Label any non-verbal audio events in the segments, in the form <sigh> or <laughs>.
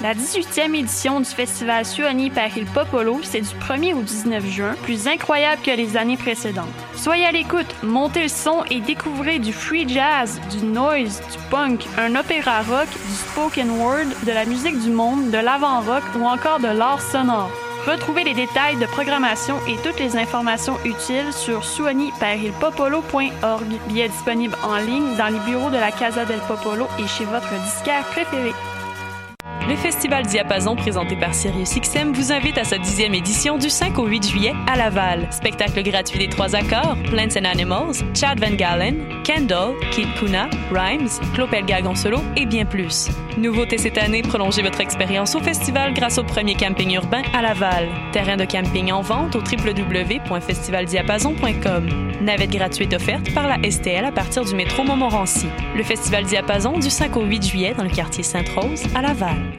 La 18e édition du festival Suoni par Il Popolo, c'est du 1er au 19 juin, plus incroyable que les années précédentes. Soyez à l'écoute, montez le son et découvrez du free jazz, du noise, du punk, un opéra rock, du spoken word, de la musique du monde, de l'avant-rock ou encore de l'art sonore. Retrouvez les détails de programmation et toutes les informations utiles sur suoniperilpopolo.org. Billets disponibles en ligne dans les bureaux de la Casa del Popolo et chez votre disquaire préféré. Le Festival Diapason, présenté par SiriusXM, vous invite à sa dixième édition du 5 au 8 juillet à Laval. Spectacle gratuit des trois accords, Plants and Animals, Chad Van Galen, Kendall, Kid Kuna, Rhymes, Clopelgag en solo et bien plus. Nouveauté cette année, prolongez votre expérience au festival grâce au premier camping urbain à Laval. Terrain de camping en vente au www.festivaldiapason.com. Navette gratuite offerte par la STL à partir du métro Montmorency. Le Festival Diapason du 5 au 8 juillet dans le quartier Sainte-Rose à Laval.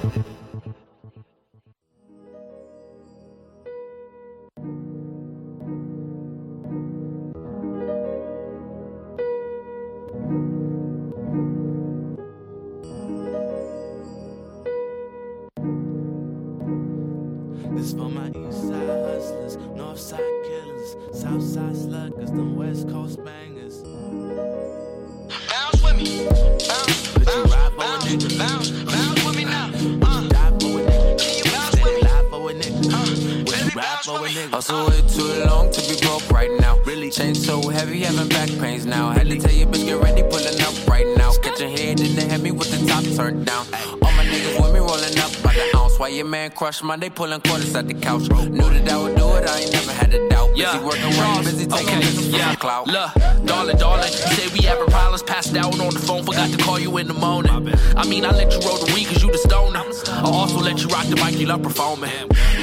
man crush my they pulling quarters at the couch. Knew that I would do it, I ain't never had a doubt. Busy Yeah, working, working, busy taking okay, pictures for yeah. clout. Look, darling, darling, you say we having problems, passed out on the phone, forgot to call you in the morning. I mean, I let you roll the weed cause you the stoner. I also let you rock the mic, you love performing.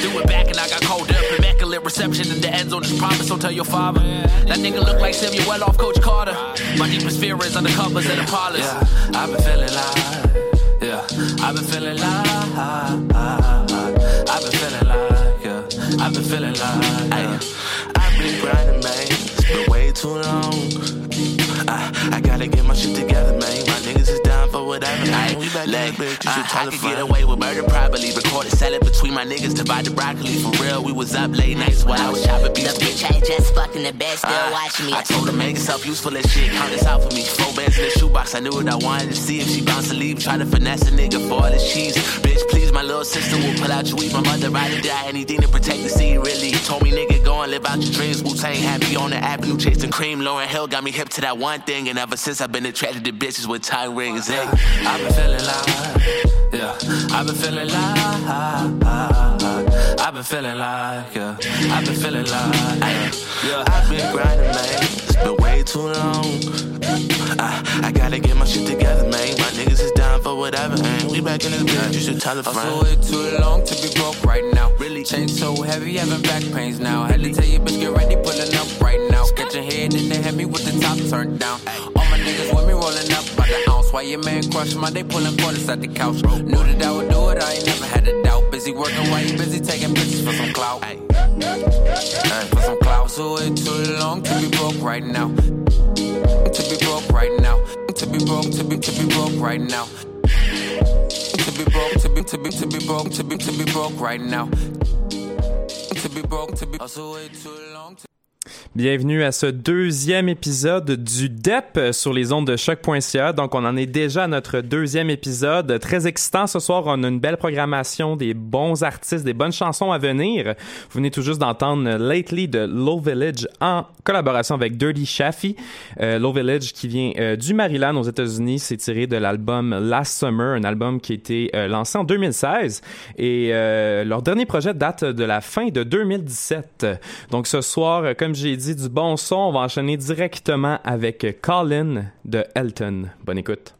Threw it back and I got called up, immaculate reception in the end zone, just promise, don't tell your father. That nigga look like Samuel well off Coach Carter. My deepest fear is under covers and the parlors. Yeah, I've been feeling like, yeah, I've been feeling like, I've been feeling like, I've been grinding, man. It's been way too long. I, I gotta get my shit together, man. My niggas is down for whatever. Ay. We the bitch, you should I, tell could get away with murder probably. Recorded salad between my niggas, divide the broccoli. For real, we was up late nights while I was shopping beef. The bitch I just fucked in the bed, still Uh, watching me. I told her make yourself useful as shit. Count this out for me. Four bands in the shoebox. I knew what I wanted to see. If she bounced to leave, try to finesse a nigga for all this cheese. Bitch, please, my little sister will pull out your weed. My mother ride or die. Anything to protect the seed, really. Told me nigga go and live out your dreams. Wu Tang happy on the avenue chasing cream. Lauryn Hill got me hip to that one thing, and ever since I've been attracted to bitches with tongue rings. Hey, I've been feeling like, yeah, I've been feeling like, I've been feeling like, yeah, I've been feeling like, yeah. Yeah, I've been grinding, man. It's been way too long. I, I gotta get my shit together, man. My niggas is down for whatever, man. We back in this bitch, you should tell a friend. way too long to be broke right now. Really chain so heavy, having back pains now. Had to tell you, bitch, get ready, pulling up right now. Sketch your head in the Hemi with the top turned down. Niggas with me rolling up by the ounce. Why your man crush my they pulling quarters at the couch. Knew that I would do it, I ain't never had a doubt. Busy working while you busy taking pictures for some clout. Ay. For some clout. So way too long to be broke right now. To be broke right now. To be broke, to be to be broke right now. To be broke, to be to be to be broke, to be to be broke right now. to be broke, to be also way too long. Bienvenue à ce deuxième épisode du DEP sur les ondes de choc.ca. Donc, on en est déjà à notre deuxième épisode. Très excitant ce soir. On a une belle programmation, des bons artistes, des bonnes chansons à venir. Vous venez tout juste d'entendre Lately de Low Village en collaboration avec Dirty Shaffy. Euh, Low Village qui vient euh, du Maryland aux États-Unis. C'est tiré de l'album Last Summer, un album qui a été euh, lancé en 2016. Et leur dernier projet date de la fin de 2017. Donc, ce soir, comme j'ai dit, du bon son. On va enchaîner directement avec Colin de Elton. Bonne écoute.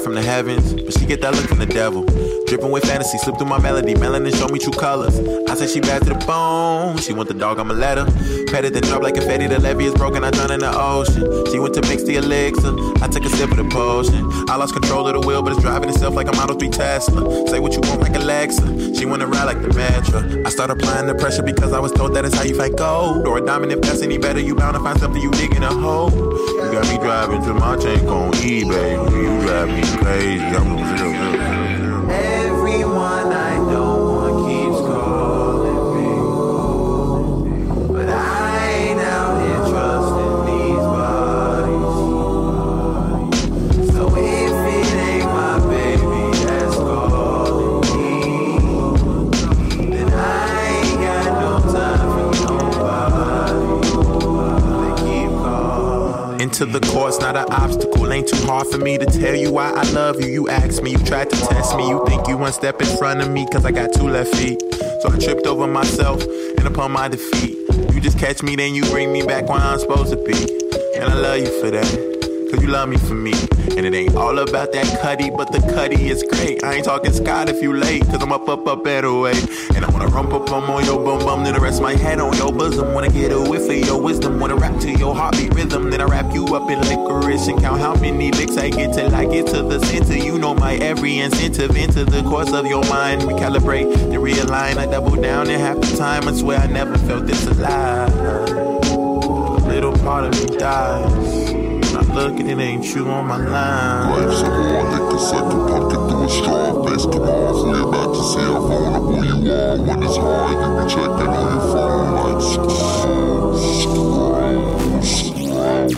From the heavens, but she get that look from the devil. Dripping with fantasy, slip through my melody. Melanin show me true colors. I say she bad to the bone. She want the dog, I'ma let her. Pet it, then drop like confetti. The levee is broken, I drown in the ocean. She went to mix the elixir. I took a sip of the potion. I lost control of the wheel, but it's driving itself like a Model 3 Tesla. Say what you want like Alexa. She wanna ride like the Metro. I start applying the pressure because I was told that is how you fight gold. Or a diamond, if that's any better, you bound to find something you dig in a hole. You got me driving to my tank on eBay. You drive me crazy. I'm gonna Into the course, not an obstacle. Ain't too hard for me to tell you why I love you. You ask me, you tried to test me. You think you one step in front of me, cause I got two left feet. So I tripped over myself and upon my defeat. You just catch me, then you bring me back where I'm supposed to be. And I love you for that. Cause you love me for me. And it ain't all about that cutty, but the cutty is great. I ain't talking Scott if you late, cause I'm up, up, up and away. And I wanna rump up on your bum bum, then I rest my head on your bosom. Wanna get a whiff of your wisdom, wanna rap to your heartbeat rhythm. Then I wrap you up in licorice and count how many licks I get till I get to the center. You know my every incentive into the course of your mind. We calibrate, then realign. I double down and half the time. I swear I never felt this alive. A little part of me dies. When look and it ain't you on my line. Life's a war, hit the second pumpkin through a straw. Basketball, we about to see how vulnerable you are. When it's hard, you be checking on your phone like screw, screw.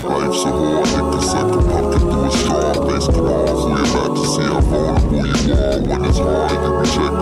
Life's a war, hit the second pumpkin through a straw. Basketball, we about to see how vulnerable you are. When it's hard, you be checking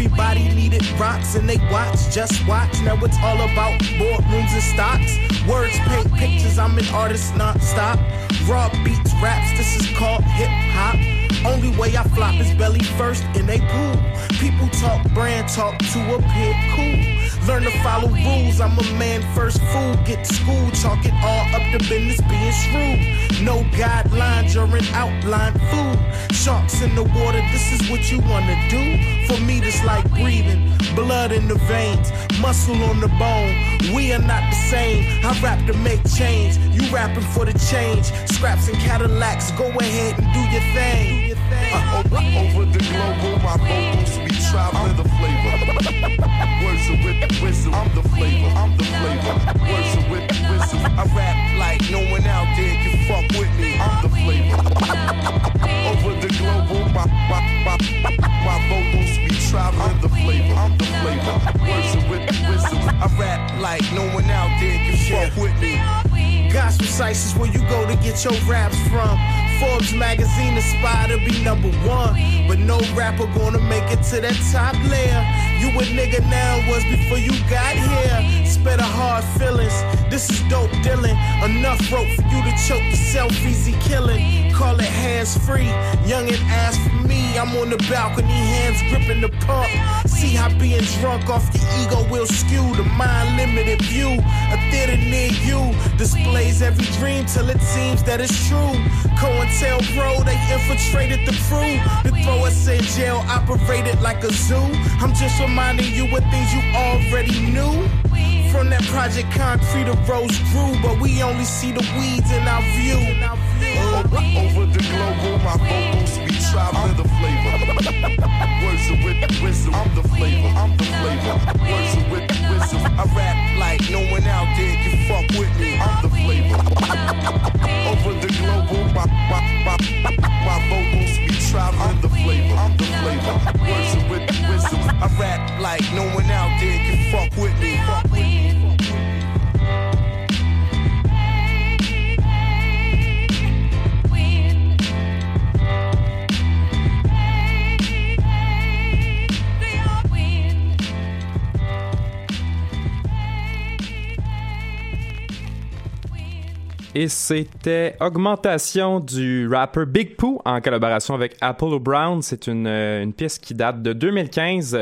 everybody needed rocks and they watch, just watch. Now it's all about boardrooms and stocks. Words paint pictures, I'm an artist not stop. Raw beats, raps, this is called hip hop. Only way I flop is belly first in they pool. People talk brand talk to appear cool. Learn to follow rules. I'm a man first fool. Get to school, chalk it all up to business being shrewd. No guidelines, you're an outline fool. Sharks in the water, this is what you wanna do. For me, this like breathing. Blood in the veins, muscle on the bone. We are not the same. I rap to make change. You rapping for the change. Scraps and Cadillacs, go ahead and do your thing. Uh, over, over the globe, my vocals be traveling the flavor. <laughs> Words of wit- wisdom, I'm the flavor, I'm the flavor. Words of wit- wisdom, I rap like no one out there can fuck with me. I'm the flavor. Over the globe, my, my, my, my vocals be traveling the flavor, I'm the flavor. Words of wit- wisdom, I rap like no one out there can fuck with me. Gospel sites is where you go to get your raps from. Forbes magazine aspire to be number one, but no rapper gonna make it to that top layer. You a nigga now was before you got here. Spit a hard feelings. This is dope dealing. Enough rope for you to choke yourself, easy killing. Call it hands free. Young and ask for me. I'm on the balcony, hands gripping the pump. See how being drunk off the ego will skew the mind limited view. A theater near you displays every dream till it seems that it's true. COINTELPRO, they infiltrated the crew. To throw us in jail, operated like a zoo. I'm just reminding you of things you already knew. From that project concrete, a rose grew, but we only see the weeds in our view. Over, over the globe, my vocals be traveling the flavor. Words of wit- wisdom, I'm the flavor, I'm the flavor. Words of wit- wisdom, I rap like no one out there can fuck with me. I'm the flavor. Over the globe, my, my, my, my vocals be traveling the flavor, I'm the flavor. Words of wit- wisdom, I rap like no one out there can fuck with me. Fuck with me. Et c'était Augmentation du rapper Big Pooh en collaboration avec Apollo Brown. C'est une, euh, une pièce qui date de 2015.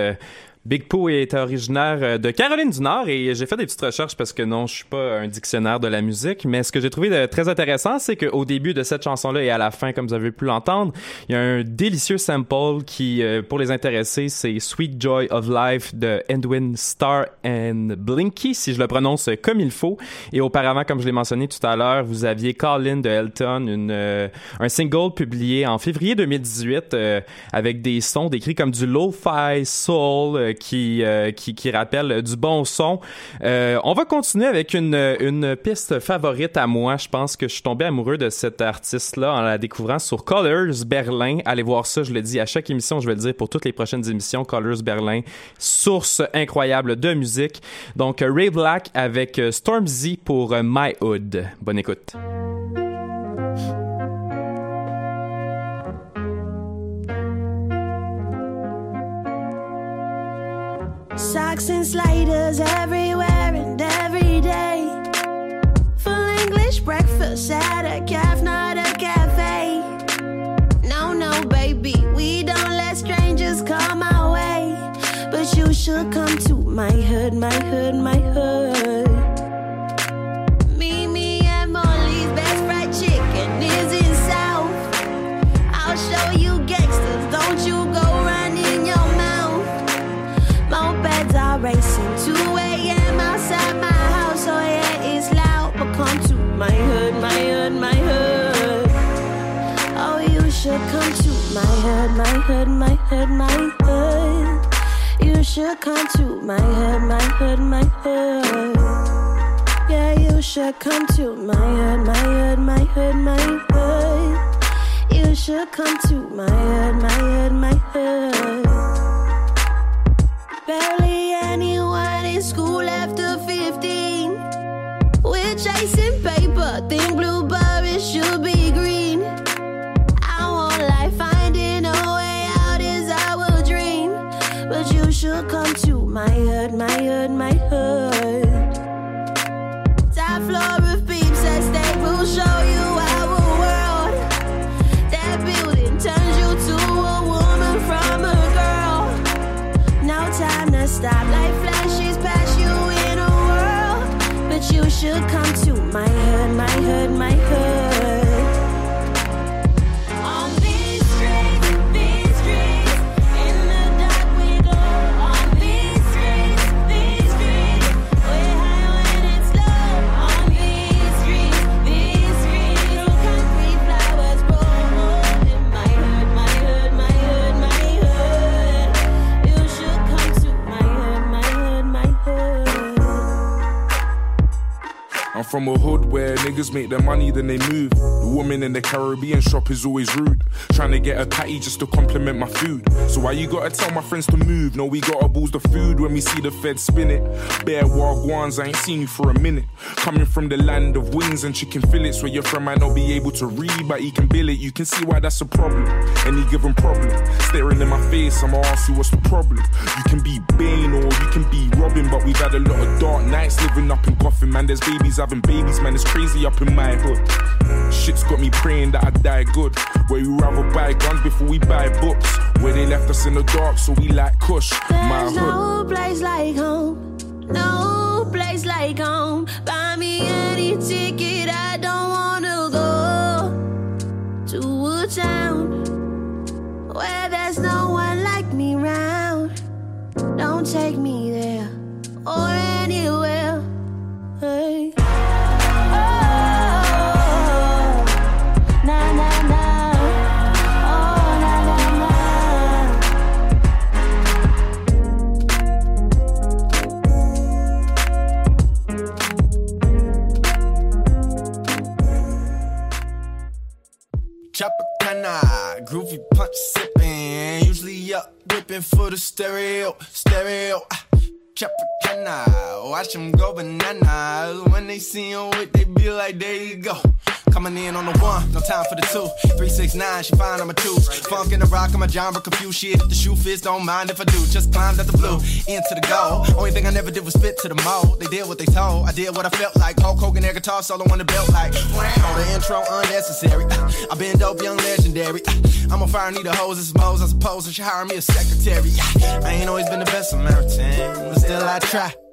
Big Pooh est originaire euh, de Caroline du Nord et j'ai fait des petites recherches parce que non, je suis pas un dictionnaire de la musique, mais ce que j'ai trouvé de très intéressant, c'est qu'au début de cette chanson-là et à la fin, comme vous avez pu l'entendre, il y a un délicieux sample qui, euh, pour les intéressés, c'est Sweet Joy of Life de Edwin Starr and Blinky, si je le prononce comme il faut. Et auparavant, comme je l'ai mentionné tout à l'heure, vous aviez Call-In de Elton, une, euh, un single publié en février 2018 euh, avec des sons décrits comme du lo-fi soul qui, euh, qui, qui rappelle du bon son. Euh, on va continuer avec une, une piste favorite à moi. Je pense que je suis tombé amoureux de cet artiste-là en la découvrant sur Colors Berlin. Allez voir ça, je le dis à chaque émission, je vais le dire pour toutes les prochaines émissions. Colors Berlin, source incroyable de musique. Donc Ray Black avec euh, Stormzy pour My Hood. Bonne écoute. Socks and sliders everywhere and every day. Full English breakfast at a calf, not a cafe. No, no, baby, we don't let strangers come our way. But you should come to my hood, my hood, my hood. My hood, my hood, my hood, my hood. You should come to my hood, my hood, my hood. Yeah, you should come to my hood, my hood, my hood, my hood. You should come to my hood, my hood, my hood. Barely anyone in school after 15. We're chasing paper, think blueberries should hood, my hood, my hood. Top floor of peeps at Staples show you our world. That building turns you to a woman from a girl. No time to stop, life flashes past you in a world. But you should come from a hood where niggas make their money, then they move. The woman in the Caribbean shop is always rude. Trying to get a patty just to compliment my food. So why you gotta tell my friends to move? No, we gotta boost the food when we see the fed spin it. Bare wagwans, I ain't seen you for a minute. Coming from the land of wings and chicken fillets, where your friend might not be able to read, but he can bill it. You can see why that's a problem. Any given problem. Staring in my face, I'ma ask you what's the problem. You can be Bane or you can be Robin, but we've had a lot of dark nights living up in Gotham, man. There's babies having babies, man. It's crazy up in my hood. Shit's got me praying that I die good. Where we rather buy guns before we buy books. Where they left us in the dark, so we like Kush. My There's hood. no place like home, no place like home. Buy me any ticket, I don't wanna go to a town where there's no one like me round. Don't take me there or whipping for the stereo, stereo. ah. Tropicana, watch them go bananas. When they see him with, they be like, there you go. Coming in on the one, no time for the two. Three, six, nine, she fine, I'ma. Funk in the rock, I'm a genre, confused shit. The shoe fits, don't mind if I do. Just climbed at the blue, into the goal. Only thing I never did was spit to the mold. They did what they told, I did what I felt like. Hulk Hogan, air guitar solo on the belt, like. Wow, the intro unnecessary. Uh, I been dope, young legendary. Uh, I'm on fire, need a hose, is Mo's, I suppose. I should hire me a secretary. I ain't always been the best Samaritan, but still I try.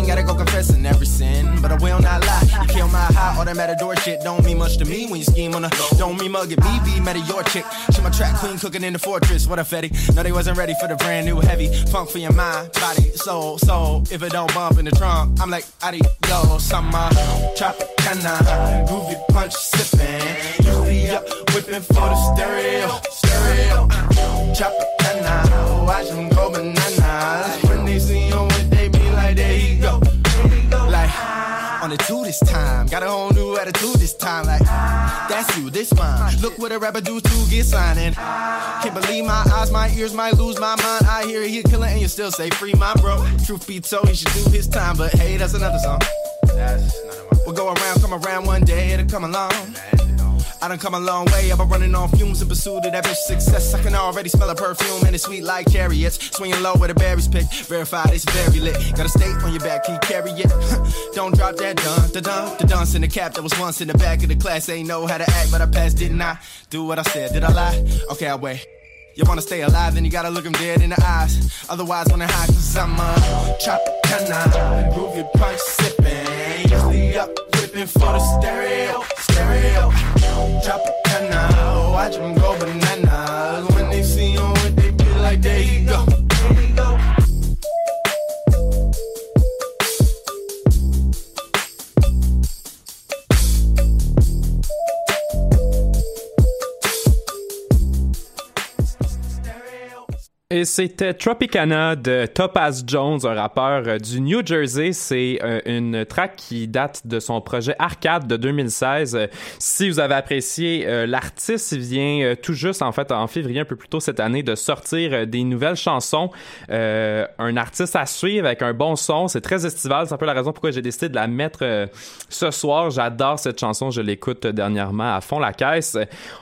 Ain't gotta go confessing every sin, but I will not lie. You kill my high, all that matador shit don't mean much to me when you scheme on a don't mean mug it. BB, met your chick. She my track queen cooking in the fortress. What a fetty. No, they wasn't ready for the brand new heavy funk for your mind, body, soul, soul. If it don't bump in the trunk, I'm like, adios, summer. Tropicana, groovy punch sipping. Usually up whipping for the stereo, stereo. Tropicana, watch them go bananas. When they see you on the two this time. Got a whole new attitude this time. Like, that's you, this mine. Look what a rapper do to get signing. Can't believe my eyes, my ears might lose my mind. I hear he a killer and you still say free my bro. Truth be told, he should do his time, but hey, that's another song. We'll go around, come around one day, it'll come along. I done come a long way. I've been running on fumes in pursuit of that bitch success. I can already smell her perfume and it's sweet like chariots. Swinging low where the berries pick. Verified it's very lit. Got a state on your back, can you carry it? <laughs> Don't drop that dun, da dun, the dunce in the cap that was once in the back of the class. Ain't know how to act, but I passed, didn't I? Do what I said, did I lie? Okay, I'll wait. You wanna stay alive, then you gotta look him dead in the eyes. Otherwise, wanna hide, cause I'm a Tropicana. Groovy punch sipping. Up whipping for the stereo, stereo. Tropicana, watch oh, them go bananas. When Et c'était Tropicana de Topaz Jones, un rappeur euh, du New Jersey. C'est euh, une track qui date de son projet Arcade de 2016. Euh, si vous avez apprécié, l'artiste vient tout juste, en fait, en février, un peu plus tôt cette année, de sortir des nouvelles chansons. Un artiste à suivre avec un bon son. C'est très estival. C'est un peu la raison pourquoi j'ai décidé de la mettre ce soir. J'adore cette chanson. Je l'écoute dernièrement à fond la caisse.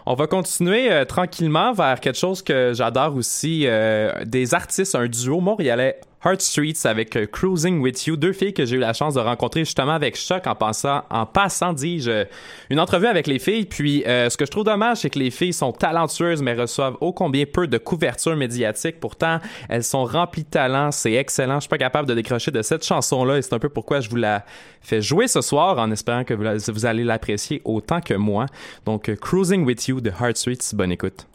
On va continuer tranquillement vers quelque chose que j'adore aussi. Euh, des artistes, un duo montréalais Heart Streets avec euh, Cruising With You, deux filles que j'ai eu la chance de rencontrer justement avec Choc en passant, en passant, dis-je, une entrevue avec les filles. Puis, euh, ce que je trouve dommage, c'est que les filles sont talentueuses, mais reçoivent ô combien peu de couverture médiatique. Pourtant, elles sont remplies de talent, c'est excellent. Je suis pas capable de décrocher de cette chanson-là et c'est un peu pourquoi je vous la fais jouer ce soir en espérant que vous, vous allez l'apprécier autant que moi. Donc, euh, Cruising With You de Heart Streets, bonne écoute.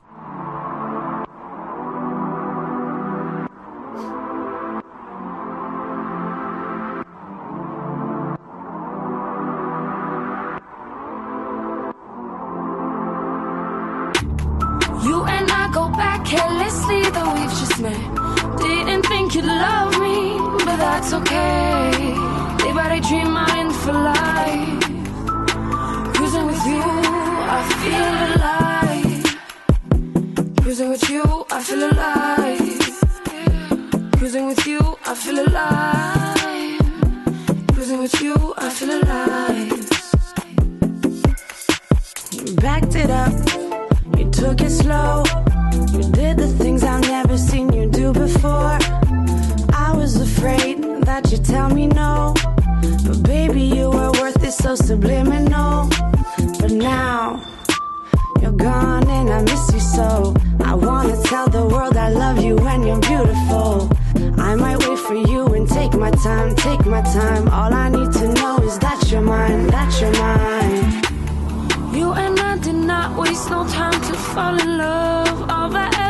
That's okay. Day by day, dream I'm in for life. Cruising with you, I feel alive. Cruising with you, I feel alive. Cruising with you, I feel alive. Cruising with you, I feel alive. You backed it up. You took it slow. You did the things I've never seen you do before. You'd tell me no. But baby, you were worth it so subliminal. But now you're gone and I miss you so. I wanna tell the world I love you and you're beautiful. I might wait for you and take my time, take my time. All I need to know is that you're mine, that you're mine. You and I did not waste no time to fall in love. All that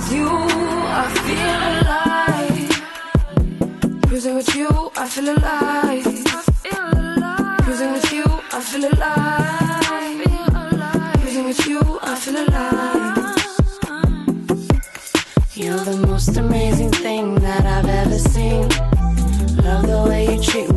with you, I feel alive. Cruising with you, I feel alive. Cruising with you, I feel alive. Cruising with you, I feel alive. You're the most amazing thing that I've ever seen. Love the way you treat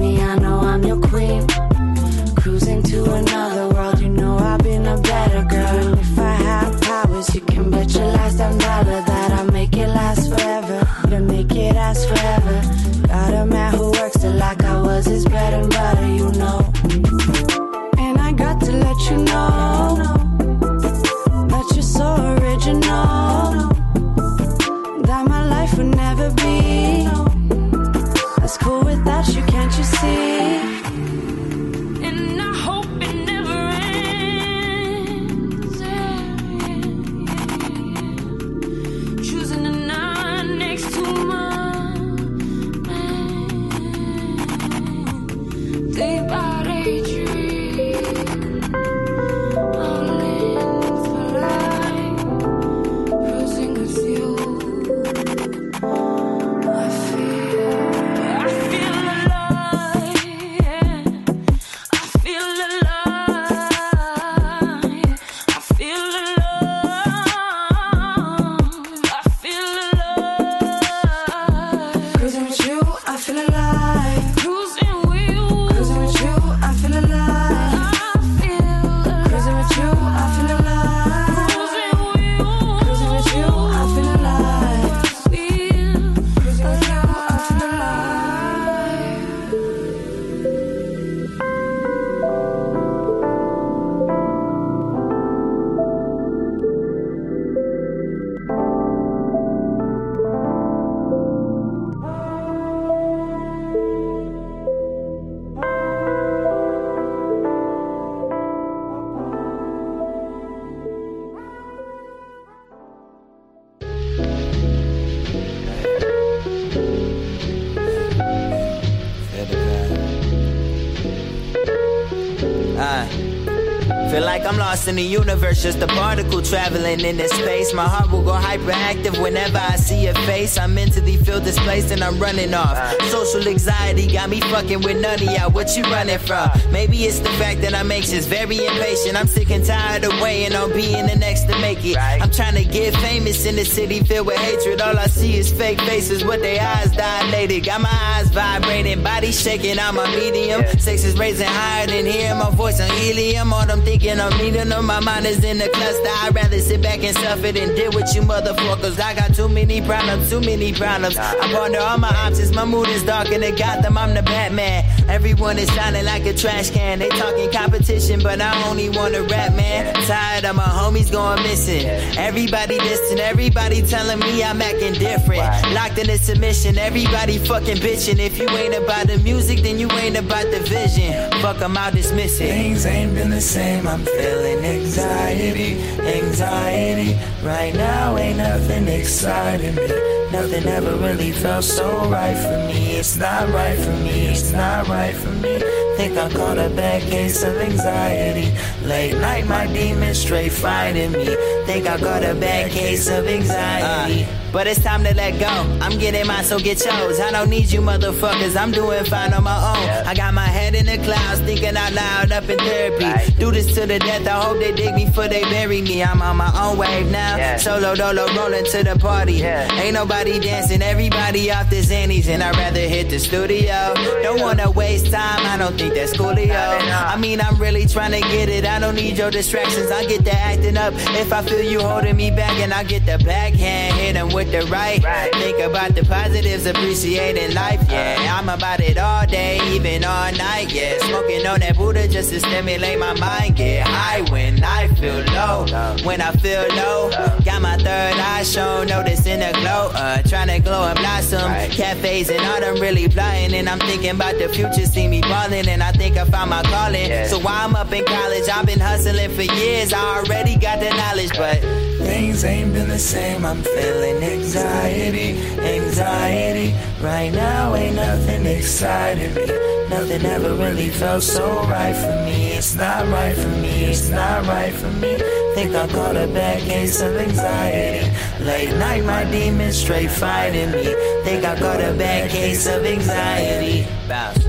in the universe, just a particle traveling in this space. My heart will go hyperactive whenever I see your face. I'm mentally feel displaced and I'm running off. Social anxiety got me fucking with none of y'all. What you running from? Maybe it's the fact that I'm anxious, very impatient. I'm sick and tired of waiting on being the next to make it. I'm trying to get famous in a city filled with hatred. All I see is fake faces with their eyes dilated. Got my eyes vibrating, body shaking. I'm a medium. Sex is raising higher than hearing my voice on helium. All them thinking me to my mind is in a cluster. I'd rather sit back and suffer than deal with you motherfuckers. I got too many problems, too many problems. I ponder all my options. My mood is dark and in the Gotham. I'm the Batman. Everyone is sounding like a trash can. They talking competition, but I only want to rap, man. Tired my homies going missing. Everybody listening, everybody telling me I'm acting different. Locked in a submission, everybody fucking bitching. If you ain't about the music, then you ain't about the vision. Fuck 'em, I'll dismiss it. Things ain't been the same. I'm feeling anxiety, anxiety. Right now ain't nothing exciting me. Nothing ever really felt so right for me. It's not right for me. It's not right for me. Think I caught a bad case of anxiety. Late night, my demons straight fighting me. Think I got a bad case of anxiety. But it's time to let go. I'm getting mine, so get yours. I don't need you motherfuckers. I'm doing fine on my own. I got my head in the clouds, thinking out loud up in therapy. Do this to the death. I hope they dig me before they bury me. I'm on my own wave now. Solo dolo rolling to the party. Ain't nobody dancing. Everybody off the zannies, and I'd rather hit the studio. Don't wanna waste time. I don't think that's coolio. I mean, I'm really trying to get it. I don't need your distractions. I get the acting up. If I feel you holding me back, and I get the backhand, hit 'em with the right. Think about the positives, appreciating life. Yeah, I'm about it all day, even all night. Yeah, smoking on that Buddha just to stimulate my mind. Get high when I feel low. When I feel low, got my third eye shown, noticing the glow. Uh, trying to glow and blossom. Cafes and all them really flying, and I'm thinking about the future. See me balling, and I think I found my calling. So while I'm up in college, I've been hustling for years. I already got the knowledge, but Things ain't been the same. I'm feeling anxiety, anxiety. Right now ain't nothing exciting me. Nothing ever really felt so right for me. It's not right for me. It's not right for me. Think I caught a bad case of anxiety. Late night, my demons straight fighting me. Think I got a bad case of anxiety. Bounce.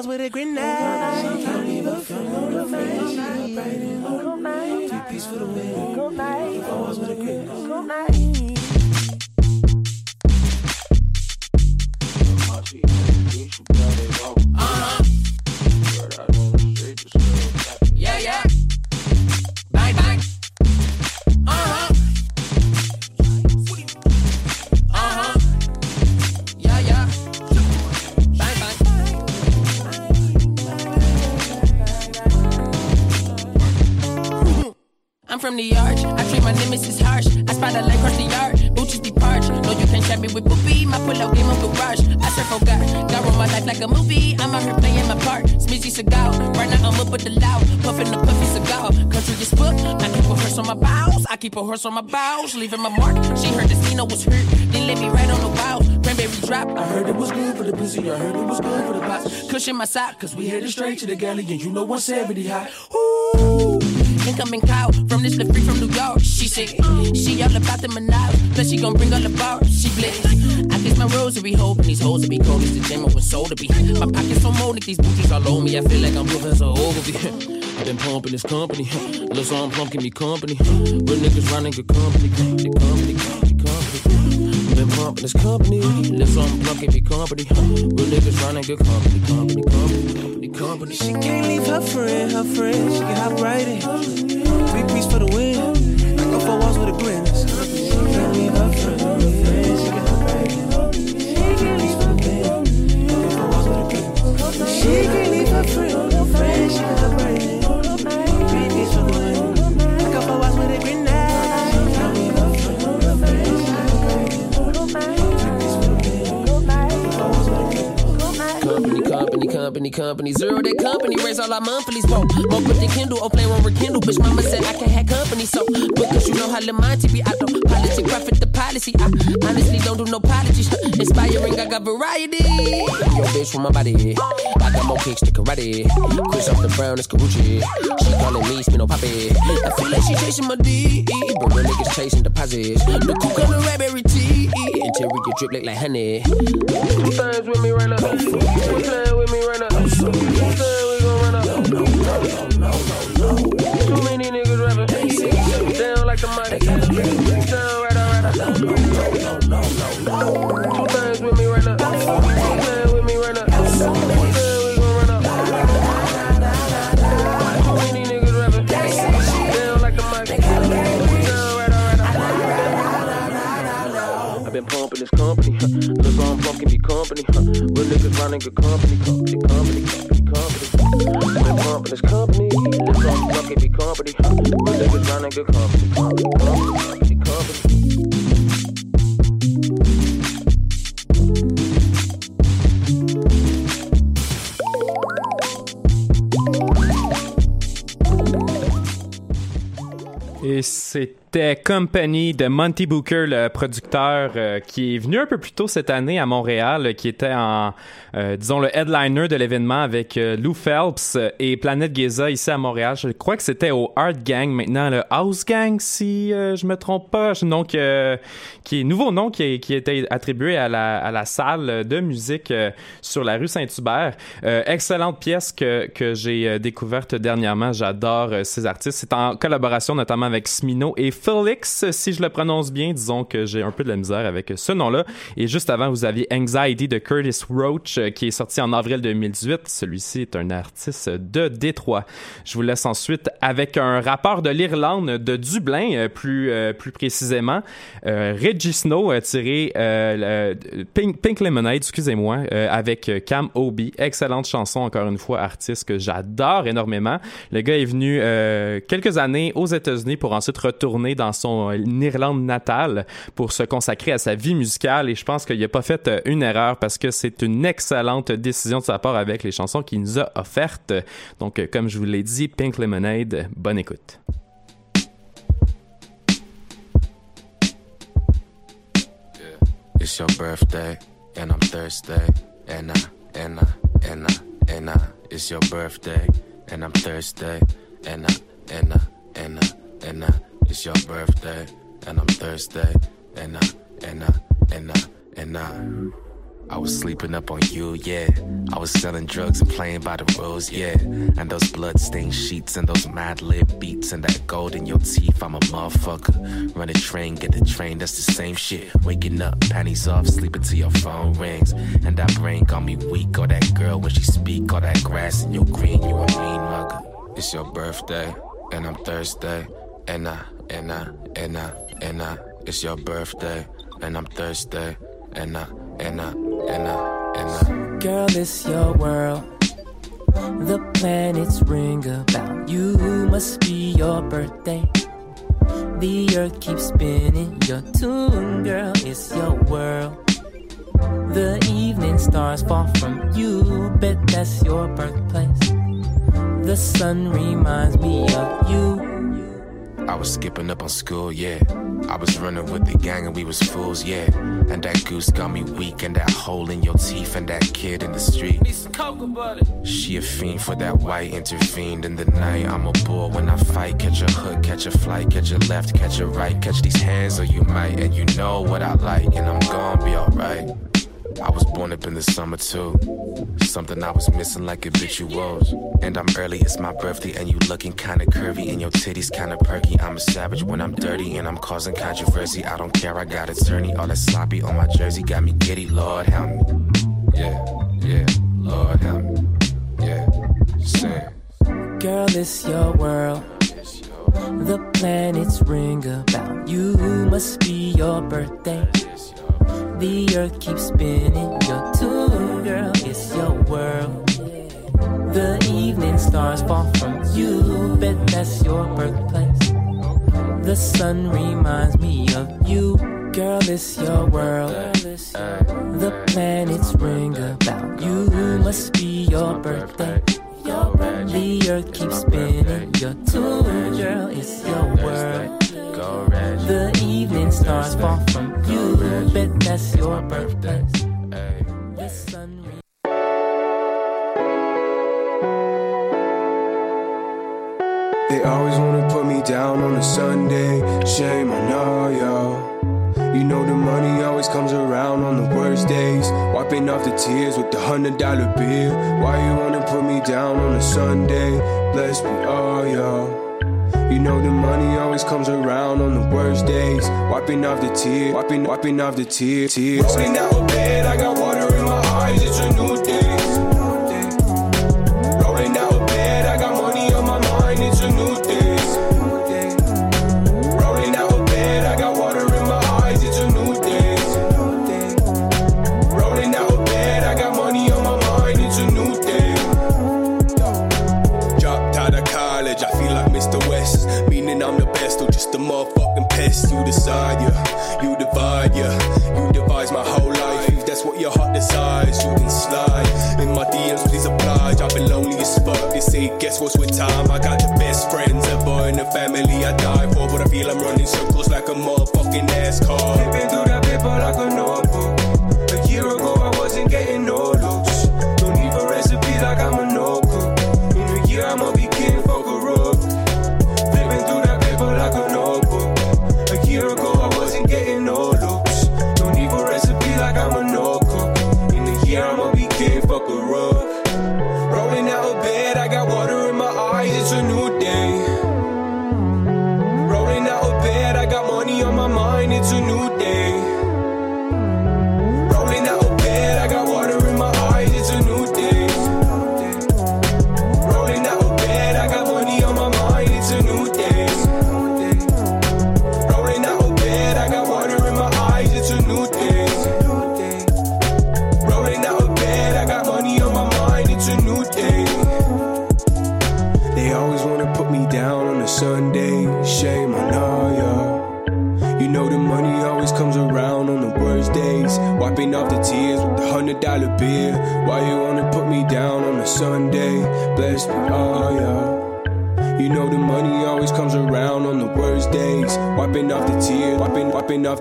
I got four hours with a grenade. She can leave her friend, friend, she got brain. Three piece for the win. Four hours with a grenade. Keep a horse on my bows. Leaving my mark. She heard the Cino was hurt. Then let me right on the wild. Cranberry drop. I heard it was good for the pussy. I heard it was good for the box. Cushion my sock. Cause we headed straight to the galley. And you know 170 high. Ooh. Incoming call from this free from New York. She said she all about the menage. Plus she gon' bring all the bars. She blessed. I kiss my rosary, hoping these hoes will be cold as the gym with soul to be. My pockets so molded, these booties all on me. I feel like I'm Professor Ogilvy. I've been pumping this company. Plum give me company. Real niggas running good company. Good company, company, company. Been pumping this company. Plum give me company. Real niggas running good company, company, company, company, company. She can't leave her friend, her friend, she can hop right in. Company, company. Zero that company, raise all our monthlies. Whoa, more quick the Kindle, or play one rekindle. Bitch, mama said I can't have company, so because you know how Lamonti be. I don't politic, profit the policy. I honestly don't do no apologies. Inspiring, I got variety. Yo, bitch, from my body. I got more kicks to karate. Chris off the brown, it's Karuchi. She calling me, spin on poppy. I feel like she chasing my D. But real niggas chasing deposits. The the raspberry tea. Interior drip look like honey. Who stands with me right now? Who stand with me right now? Stand we gon' run up? Too many running good company. Company, company, company, company. This company. Look, I'm fucking the company. Huh. Niggas good company. Company, company, Company de Monty Booker, le producteur euh, qui est venu un peu plus tôt cette année à Montréal, euh, qui était en, euh, disons, le headliner de l'événement avec euh, Lou Phelps euh, et Planète Giza ici à Montréal. Je crois que c'était au Art Gang, maintenant le House Gang, si je me trompe pas. Que- qui est nouveau nom qui, qui été attribué à la, à la salle de musique sur la rue Saint-Hubert. Excellente pièce que, que j'ai découverte dernièrement. J'adore ces artistes. C'est en collaboration notamment avec Smino et Si je le prononce bien. Disons que j'ai un peu de la misère avec ce nom-là. Et juste avant, vous aviez Anxiety de Curtis Roach euh, qui est sorti en avril 2018. Celui-ci est un artiste de Détroit. Je vous laisse ensuite avec un rappeur de l'Irlande, de Dublin, euh, plus, euh, plus précisément. Euh, Reggie Snow tiré euh, Pink, Lemonade, excusez-moi, euh, avec Cam Obi. Excellente chanson, encore une fois, artiste que j'adore énormément. Le gars est venu quelques années aux États-Unis pour ensuite retourner dans son euh, Irlande natale pour se consacrer à sa vie musicale et je pense qu'il n'a pas fait euh, une erreur parce que c'est une excellente décision de sa part avec les chansons qu'il nous a offertes. Donc, euh, comme je vous l'ai dit, Pink Lemonade, bonne écoute. It's your birthday, and I'm thirsty, and I, and I. It's your birthday, and I'm thirsty, and I, and I. It's your birthday, and I'm thirsty, and I, and I, and I, and I. I was sleeping up on you, yeah. I was selling drugs and playing by the rules, yeah. And those bloodstained sheets and those mad lib beats and that gold in your teeth, I'm a motherfucker. Run a train, get the train, that's the same shit. Waking up, panties off, sleeping till your phone rings. And that brain got me weak, or that girl when she speak, or that grass in your green, you a mean mugger. It's your birthday, and I'm thirsty, and I, and I, and I, and I. It's your birthday, and I'm thirsty, and I, and I, and I, and I. Girl, it's your world. The planets ring about you. Must be your birthday. The earth keeps spinning. Your tune, girl, it's your world. The evening stars fall from you. Bet that's your birthplace. The sun reminds me of you. I was skipping up on school, yeah. I was running with the gang and we was fools, yeah. And that goose got me weak, and that hole in your teeth, and that kid in the street. Need some cocoa butter. She a fiend for that white, intervened in the night. I'm a bull when I fight. Catch a hook, catch a flight, catch a left, catch a right. Catch these hands or you might, and you know what I like, and I'm gonna be alright. I was born up in the summer too. Something I was missing like a bitch you was. And I'm early, it's my birthday, and you looking kinda curvy, and your titties kinda perky. I'm a savage when I'm dirty, and I'm causing controversy. I don't care, I got attorney. All that sloppy on my jersey got me giddy, Lord help me. Yeah, yeah, Lord help me. Yeah, sing. Girl, it's your world. The planets ring about you. Must be your birthday. The earth keeps spinning. Your tune, girl, it's your world. The evening stars fall from you. Bet that's your birthplace. The sun reminds me of you. Girl, it's your world. The planets ring about you. Must be your birthday. The earth keeps spinning. Your tune, girl, it's your world. The evening stars fall from you. Bet that's your birthday. The sun They always wanna put me down on a Sunday. Shame on all y'all. You know the money always comes around on the worst days. Wiping off the tears with the hundred dollar bill. Why you wanna put me down on a Sunday? Bless me, oh yeah. You know the money always comes around on the worst days. Wiping off the tears, wiping, wiping off the tears. tears. Rolling out of bed, I got water in my eyes. It's a new time? I got the best friends ever in the family I die for. But I feel I'm running circles like a motherfucking NASCAR. Flipping through that paper like a notebook.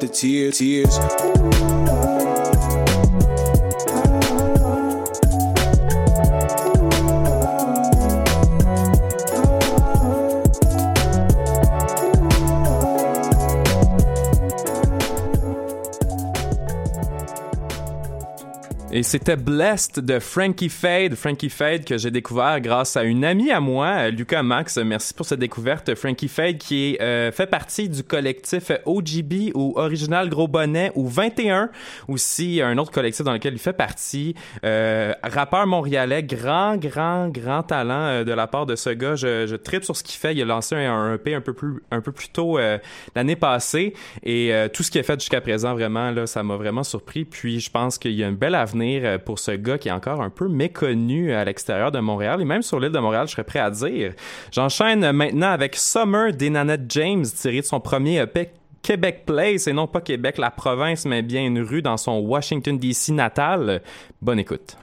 Tears, tears. Et c'était Blessed de Frankie Fade. Frankie Fade que j'ai découvert grâce à une amie à moi, euh, Lucas Max. Merci pour cette découverte. Frankie Fade qui est, euh, fait partie du collectif OGB ou Original Gros Bonnet ou 21. Aussi un autre collectif dans lequel il fait partie. Euh, rappeur montréalais, grand, grand, grand talent euh, de la part de ce gars. Je, je sur ce qu'il fait. Il a lancé un, un EP un peu plus, un peu plus tôt euh, l'année passée. Et euh, tout ce qu'il a fait jusqu'à présent, vraiment, là, ça m'a vraiment surpris. Puis je pense qu'il y a un bel avenir euh, pour ce gars qui est encore un peu méconnu à l'extérieur de Montréal et même sur l'île de Montréal, je serais prêt à dire. J'enchaîne maintenant avec Summer des Nanette James, tiré de son premier EP Québec Place, et non pas Québec la province, mais bien une rue dans son Washington DC natal. Bonne écoute.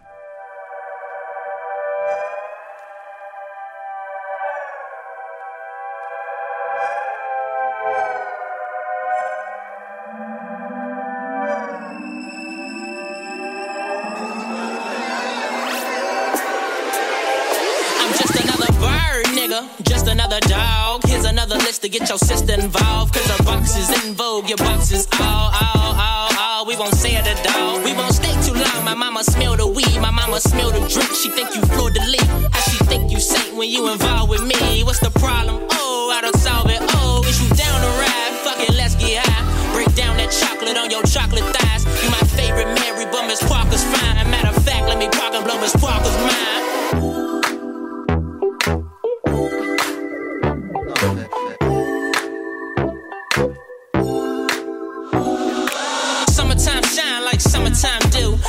Nigga. Just another dog. Here's another list to get your sister involved. Cause her box is in vogue. Your box is all, all, all, all. We won't say it at all. We won't stay too long. My mama smell the weed. My mama smell the drink. She think you fleur de lis. How she think you saint when you involved with me? What's the problem? Oh, I don't solve it. Oh, is you down to ride? Fuck it, let's get high. Break down that chocolate on your chocolate thighs. You my favorite Mary, but Miss Parker's fine. Matter of fact, let me park and blow Miss Parker's mind.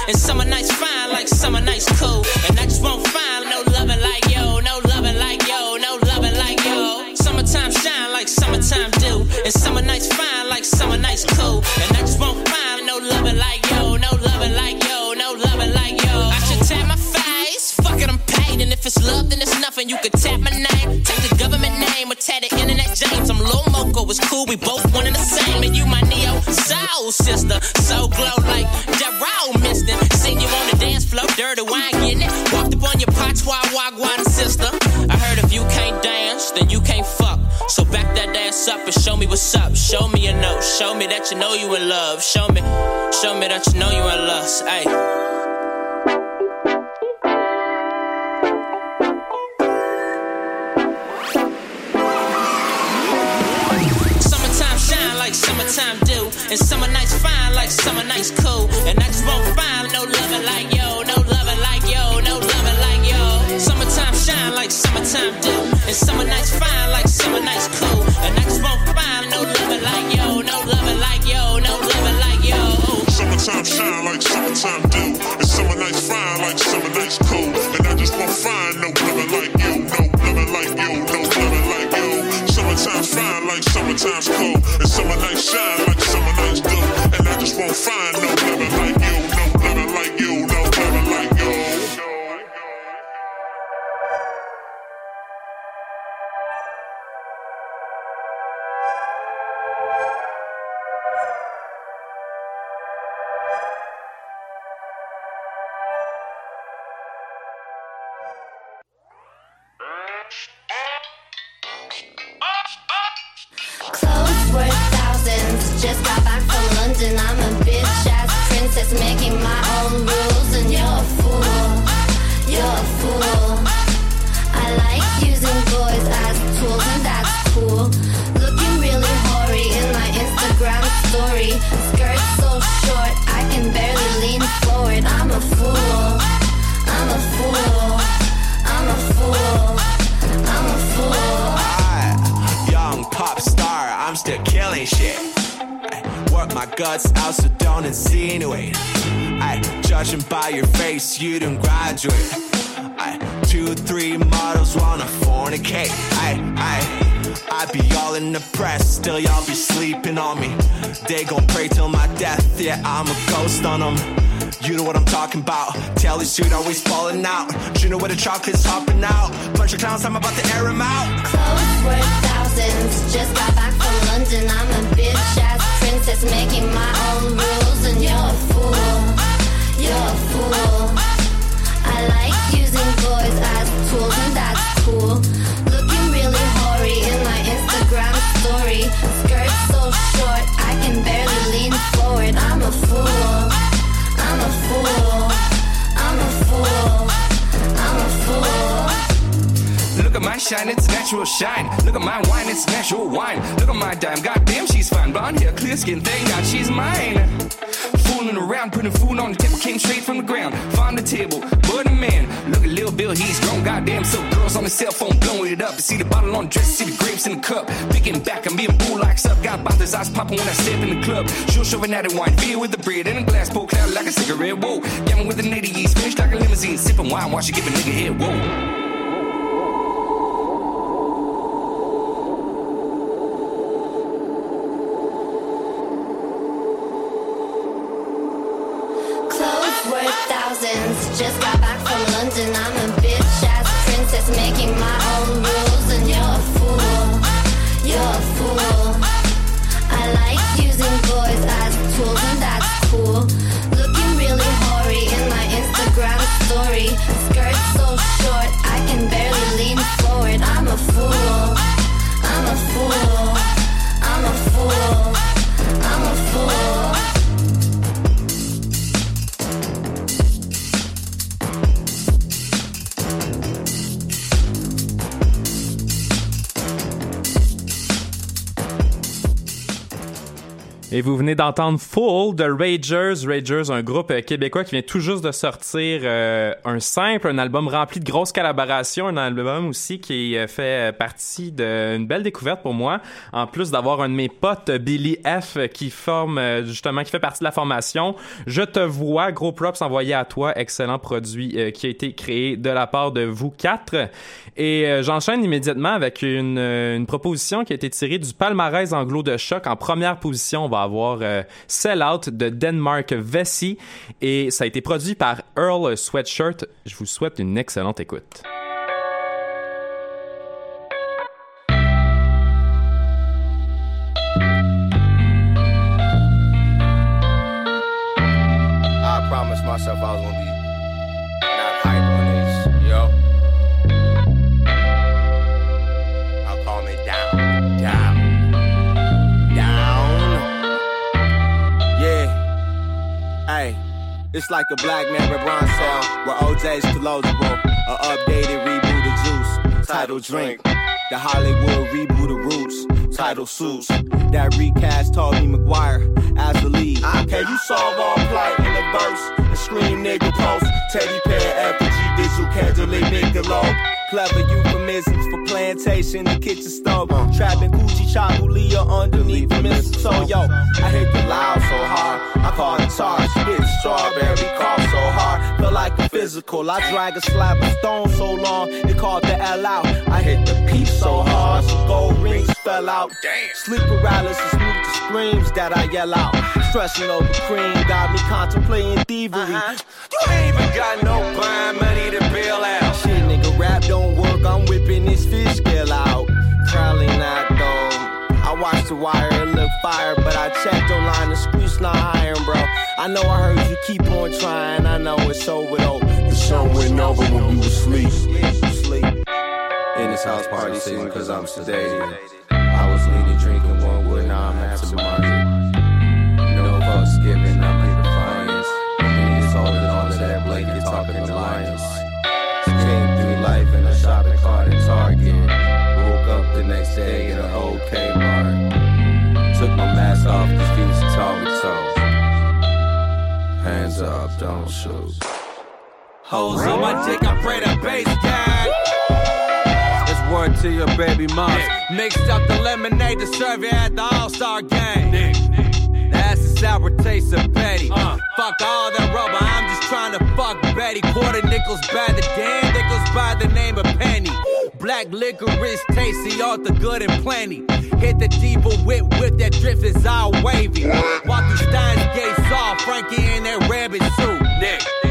And summer nights fine like summer nights cool. And I just won't find no loving like yo, no loving like yo, no loving like yo. Summertime shine like summertime do. And summer nights fine like summer nights cool. And I just won't find no loving like yo, no loving like yo, no loving like yo. I should tap my face. Fuck it, I'm paid. And if it's love, then it's nothing. You could tap my name. Take the government name or tap the Innanet James. I'm Lil Moco, it's cool. We both one and the same. And you my neo soul sister. So glow like what's up. Show me a note. Show me that you know you in love. Show me, show me that you know you in lust. Ayy. Summertime shine like summertime do. And summer nights fine like summer nights cool. And I just won't find no loving like yo, no loving like yo, no loving like yo. Summertime shine like summertime do. And summer nights fine like summer nights cool. This always falling out. Know where the chocolate's hopping out. Bunch of clowns, I'm about to air 'em out. Shine, it's natural shine. Look at my wine, it's natural wine. Look at my dime, goddamn, she's fine. Blonde hair, clear skin, thank God she's mine. Fooling around, putting food on the table, came straight from the ground. Find the table, but a man. Look at Lil Bill, he's grown, goddamn. So girls on the cell phone blowing it up. See the bottle on the dress, see the grapes in the cup. Picking back, I'm being bull like up. Got bothers, eyes popping when I step in the club. She'll shove an added wine, beer with the bread, and a glass pulled out like a cigarette. Whoa, yamming with the native yeast, finished like a limousine, sipping wine while she give a nigga head. Whoa. Short, I can barely lean forward. I'm a fool. I'm a fool. Et vous venez d'entendre Full de Ragers. Ragers, un groupe euh, québécois qui vient tout juste de sortir euh, un simple, un album rempli de grosses collaborations, un album aussi qui euh, fait partie d'une belle découverte pour moi. En plus d'avoir un de mes potes, Billy F, qui forme euh, justement, qui fait partie de la formation. Je te vois, gros props envoyé à toi, excellent produit euh, qui a été créé de la part de vous quatre. Et euh, j'enchaîne immédiatement avec une, euh, une proposition qui a été tirée du palmarès anglo de choc. En première position, avoir euh, Sell Out de Denmark Vesey et ça a été produit par Earl Sweatshirt. Je vous souhaite une excellente écoute. It's like a black man with bronze cell, where OJ's closable. A updated reboot of Juice, title drink. The Hollywood reboot of Roots, title Suits. That recast Tobey Maguire as the lead. Can you solve all plight in a verse? And scream nigga post, teddy bear, effigy, visual candle, Bigelow. Clever euphemisms for plantation, the kitchen stove. Trapping Gucci Chabulia underneath the mistletoe. Yo, I hit the loud so hard. I call it charge. Spit strawberry cough so hard. Feel like a physical. I drag a slab of stone so long. It called the L out. I hit the peep so hard. Some gold rings fell out. Damn. Sleep paralysis to screams that I yell out. Stressing over cream got me contemplating thievery. Uh-huh. You ain't even got no blind money to bail out. Shit, nigga, rap don't work. I'm whipping this fish scale out. Probably not though. I watched the wire, it look fire, but I checked online, the streets not iron, bro. I know I heard you keep on trying, I know it's over though. The sun went over when we was asleep. Sleep. In this house party season, cause I'm sedated. Wood, now No fucks given, I'm in defiance. And it's all in all of that blanket talking alliance. Came through life in a shopping cart at Target. Woke up the next day in an old Kmart. Took my mask off, confused toe to toe. Hands up, don't shoot. Hoes on my dick, I pray the bass gang. Word to your baby mom. Mixed up the lemonade to serve you at the All Star game. That's the sour taste of Betty. Uh. Fuck all that rubber, I'm just trying to fuck Betty. Quarter nickels by the damn nickels by the name of Penny. Black licorice tasty, all the good and plenty. Hit the diva whip, whip that drift is all wavy. Walk through Steins Gate, saw Frankie in that rabbit suit. Nick.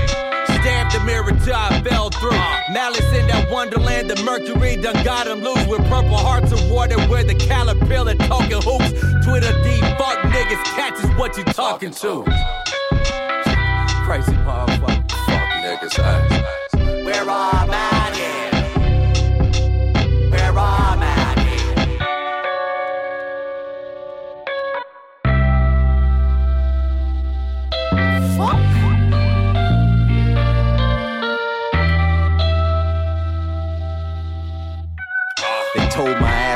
Stabbed mirror I fell through. Malice in that wonderland, the mercury done got him loose with purple hearts of water where the caterpillar talking hoops. Twitter D, fuck niggas, catch is what you talking to. Crazy motherfucker. Fuck niggas, ass. Where I'm at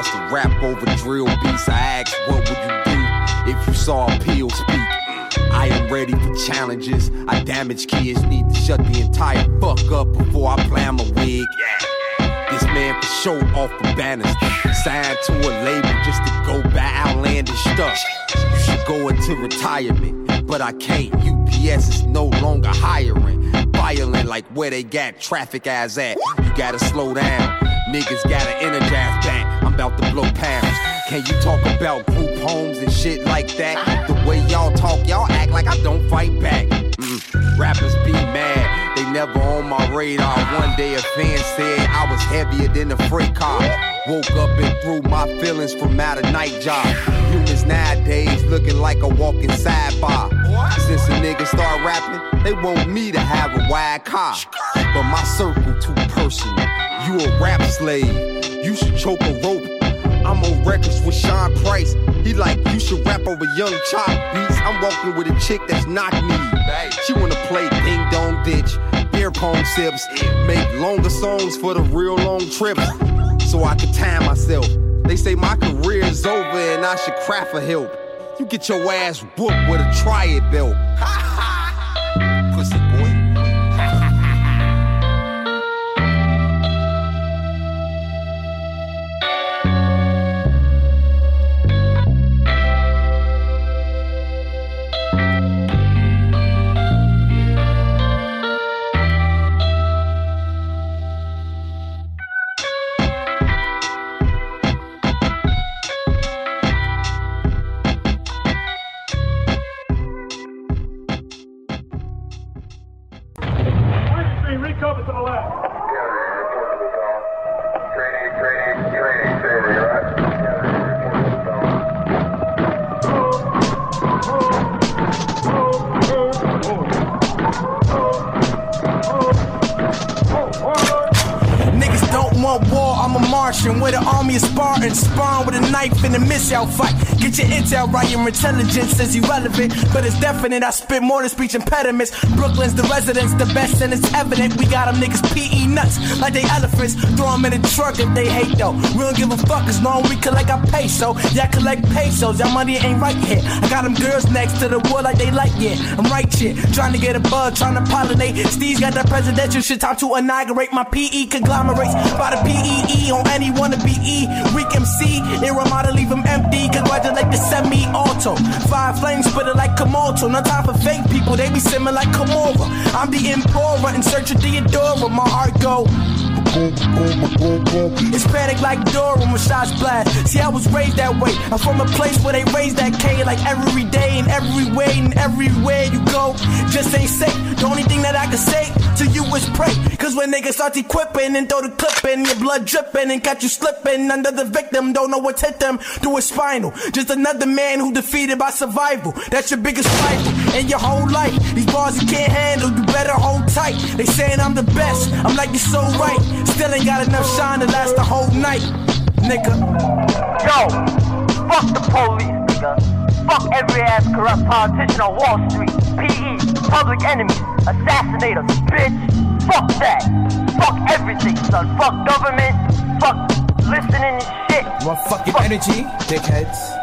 to rap over drill beats. I asked, what would you do if you saw a peel speak? I am ready for challenges. I damage kids, need to shut the entire fuck up before I plan my wig. This man for show off for banners. Signed to a label just to go buy outlandish stuff. You should go into retirement, but I can't. UPS is no longer hiring. Violent like where they got traffic eyes at. You gotta slow down. Niggas gotta energize back. I'm about to blow pounds. Can you talk about group homes and shit like that? The way y'all talk, y'all act like I don't fight back. Mm. Rappers be mad, they never on my radar. One day a fan said I was heavier than a freight car. Woke up and threw my feelings from out a night job. Humans nowadays looking like a walking sidebar. Since a nigga start rapping, they want me to have a wide car. But my circle too personal. You a rap slave, you should choke a rope. I'm on records with Sean Price. He like, you should rap over young chop beats. I'm walking with a chick that's not me. She wanna play ding dong ditch, beer pong sips, make longer songs for the real long trips. So I can time myself. They say my career is over and I should craft for help. You get your ass whooped with a triad belt. Pussy <laughs> I'm a Martian with an army of Spartans. spawn with a knife in a missile fight. Get your intel right, your intelligence is irrelevant, but it's definite. I spit more than speech impediments. Brooklyn's the residence, the best, and it's evident. We got them niggas PE nuts like they elephants. Throw them in the truck if they hate though. We don't give a fuck as long we collect our peso. Yeah, I collect pesos. Y'all money ain't right here. I got them girls next to the wood like they like yeah. I'm right here, trying to get a bug, trying to pollinate. Steve's got that presidential shit. Time to inaugurate my PE conglomerates by the PEE on any wanna be E. Weak MC, Iramada leave them empty. Congratulate the semi-auto. Five flames spitter like Komodo. No time for fake people, they be simming like Komora. I'm the Emperor in search of Theodora. My heart go. It's panic like Dora when my shots blast. See, I was raised that way. I'm from a place where they raise that K like every day and every way and everywhere you go. Just ain't safe. The only thing that I can say to you is pray. Cause when niggas start equipping and throw the clip in, your blood dripping and got you slipping under the victim. Don't know what's hit them through a spinal. Just another man who defeated by survival. That's your biggest rival in your whole life. These bars you can't handle, you better hold tight. They saying I'm the best. I'm like, you're so right. Still ain't got enough shine to last the whole night, nigga. Yo, fuck the police, nigga. Fuck every ass corrupt politician on Wall Street. PE, public enemy, assassinators, bitch. Fuck that. Fuck everything, son. Fuck government. Fuck listening and shit. Motherfucking energy, dickheads.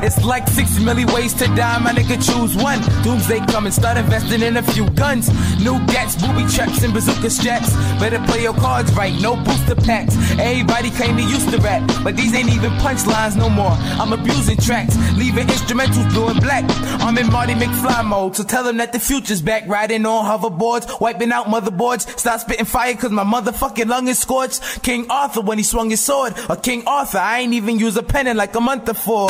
It's like six million ways to die, my nigga choose one. Doomsday coming, start investing in a few guns. New gats, booby traps, and bazooka straps. Better play your cards right, no booster packs. Everybody claim they used to rap, but these ain't even punchlines no more. I'm abusing tracks, leaving instrumentals blue and black. I'm in Marty McFly mode, so tell them that the future's back. Riding on hoverboards, wiping out motherboards. Stop spitting fire cause my motherfucking lung is scorched. King Arthur when he swung his sword, or King Arthur, I ain't even use a pen in like a month before.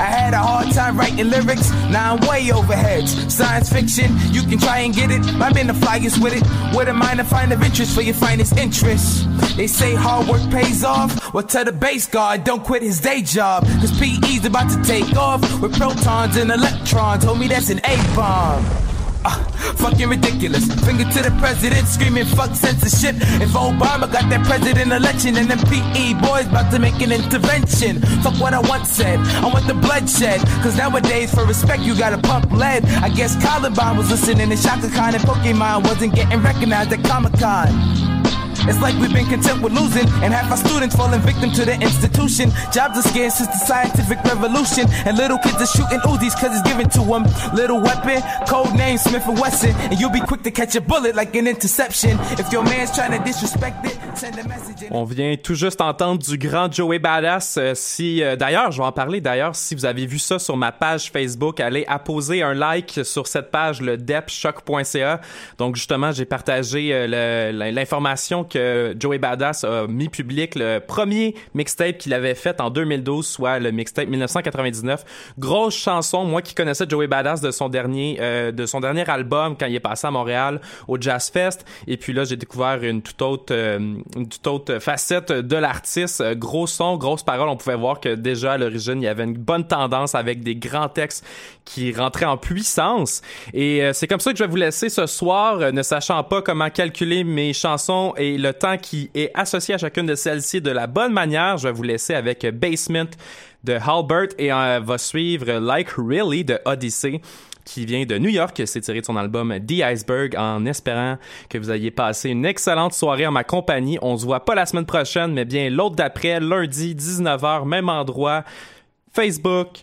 I had a hard time writing lyrics, now I'm way over heads. Science fiction, you can try and get it. I'm in the flyers with it. With a minor find of interest for your finest interest. They say hard work pays off. Well, tell the base guard, don't quit his day job. Cause PE's about to take off with protons and electrons. Homie, that's an A bomb. Uh, fucking ridiculous. Finger to the president, screaming fuck censorship. If Obama got that president election and them PE boys about to make an intervention. Fuck what I once said. I want the bloodshed. Cause nowadays, for respect, you gotta pump lead. I guess Columbine was listening to Chaka Khan and Pokemon wasn't getting recognized at Comic Con. It's like we've been content with losing, and half our students falling victim to the institution. Jobs are scarce since the scientific revolution, and little kids are shooting Uzis cause it's given to them. Little weapon, code name Smith and Wesson, and you'll be quick to catch a bullet like an interception. If your man's trying to disrespect it, send a message. On vient tout juste entendre du grand Joey Badass. Euh, si euh, d'ailleurs, je vais en parler d'ailleurs, si vous avez vu ça sur ma page Facebook, allez apposer un like sur cette page, le. Donc justement, j'ai partagé euh, le- l'information que Joey Badass a mis public, le premier mixtape qu'il avait fait en 2012, soit le mixtape 1999. Grosse chanson, moi qui connaissais Joey Badass de son dernier, euh, de son dernier album quand il est passé à Montréal au Jazz Fest. Et puis là, j'ai découvert une toute autre, euh, toute facette de l'artiste. Euh, Gros son, grosse parole. On pouvait voir que déjà à l'origine, il y avait une bonne tendance avec des grands textes qui rentraient en puissance. Et euh, c'est comme ça que je vais vous laisser ce soir, euh, ne sachant pas comment calculer mes chansons et le temps qui est associé à chacune de celles-ci de la bonne manière. Je vais vous laisser avec Basement de Halbert et euh, va suivre Like Really de Odyssey qui vient de New York. C'est tiré de son album The Iceberg en espérant que vous ayez passé une excellente soirée en ma compagnie. On se voit pas la semaine prochaine, mais bien l'autre d'après, lundi 19h, même endroit, Facebook,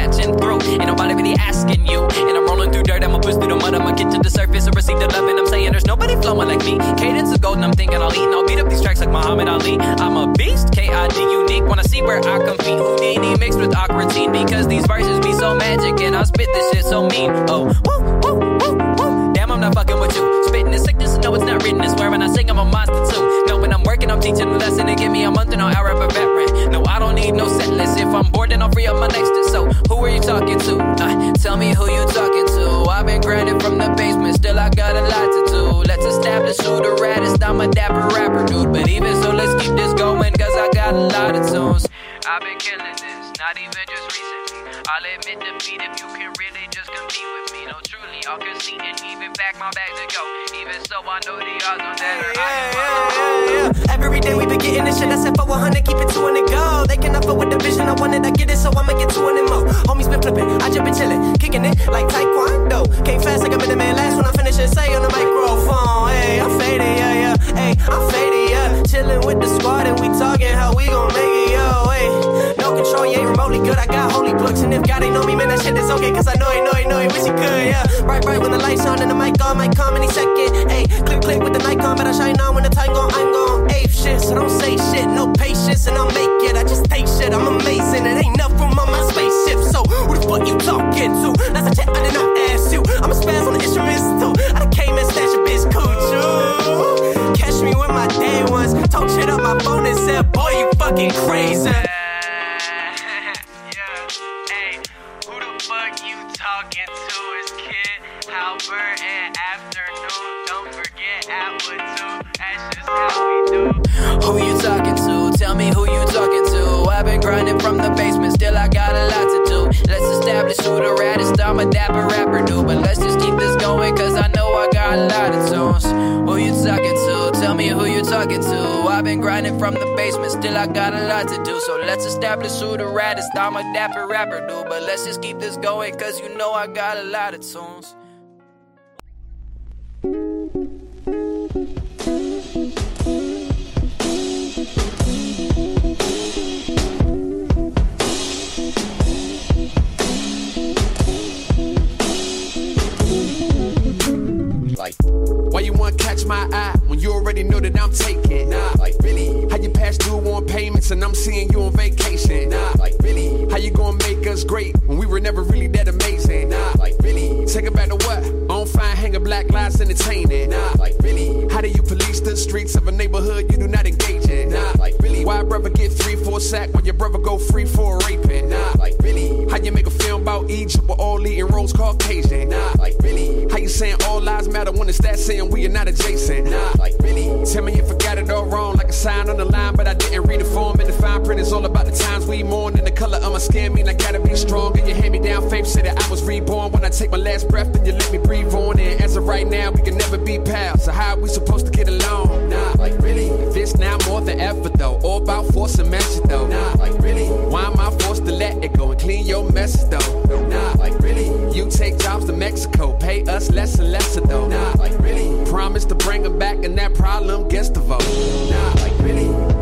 patching through. Ain't nobody really asking you. And I'm rolling through dirt, I'ma push through the mud, I'ma get to the surface and receive the love. And I'm saying there's nobody flowing like me. Cadence is golden, I'm thinking I'll eat. And I'll beat up these tracks like Muhammad Ali. I'm a beast, K-I-D unique. Wanna see where I compete. Houdini mixed with awkward scene. Because these verses be so magic and I spit this shit so mean. Oh, woo, woo, woo, woo. Damn, I'm not fucking with you. Spitting this sickness, no, it's not written. I swear when I sing, I'm a monster too. No, when I'm working, I'm teaching a lesson. They give me a month and hour of a veteran. No, I don't need no set list. If I'm bored, then I'll free up my next. So, who are you talking to? Uh, tell me who you talking to. I've been grinding from the basement, still I got a lot to do. Let's establish who the raddest. I'm a dapper rapper, dude. But even so, let's keep this going, cause I got a lot of tunes. I've been killing this, not even just recently. I'll admit defeat if you can compete with me. No, truly, I'll concede and even back my bag to go. Even so, I know the odds on that are high. Every day we been getting this shit. I said for 100, keep it 200 go. They can offer with the vision. I wanted, I get it, so I'ma get 200 more. Homies been flipping, I just been chilling, kicking it like Taekwondo. Came fast like a minute man last when I finish it. Say on the microphone, hey, I'm faded, yeah, yeah. Hey, I'm faded, yeah. Chilling with the squad and we talking how we gon' make good. I got holy books, and if God ain't know me, man, that shit is okay. Cause I know he know he know he wish he could, yeah. Bright, bright when the lights on and the mic on, might come any second. Hey, click, click with the Nikon, but I shine on when the time gone, I'm gone. Ape shit, so don't say shit, no patience, and I'll make it. I just take shit, I'm amazing. It ain't enough room on my spaceship, so who the fuck you talking to? That's a chat I did not ask you. I'm a spaz on the instruments too. I done came and snatched a bitch coochie. Catch me with my day ones, talk shit up my phone and said, boy, you fucking crazy. Let's who the raddest. I'm a dapper rapper, dude. But let's just keep this going, cause I know I got a lot of tunes. Who you talking to? Tell me who you talking to. I've been grinding from the basement, still I got a lot to do. So let's establish who the raddest. I'm a dapper rapper, dude. But let's just keep this going, cause you know I got a lot of tunes. Like, why you wanna catch my eye when you already know that I'm taking? Nah, like really? How you pass due on payments and I'm seeing you on vacation? Nah, like really? How you gonna make us great when we were never really that amazing? Nah, like really? Take it back to what? On fine, hanging black lives entertaining. Nah, like really? How do you police the streets of a neighborhood you do not engage in? Nah, like really? Why brother get three for a sack when your brother go free for a raping? Nah, like really? How you make a film about Egypt with all eating rose Caucasian? Nah, like really? How you saying all lives matter when it's that saying we are not adjacent? Nah, like really? Tell me if I got it all wrong, like a sign on the line, but I didn't read the form. And the fine print is all about the times we mourn. And the my skin mean I gotta be strong. And you hand me down faith, said that I was reborn. When I take my last breath, then you let me breathe on. And as of right now, we can never be pals. So how are we supposed to get along? Nah, like really? This now more than ever though. All about force and measure though. Nah, like really? Why am I forced to let it go and clean your messes though? Nah, like really? You take jobs to Mexico, pay us less and lesser though. Nah, like really? Promise to bring them back and that problem gets the vote. Nah, like really?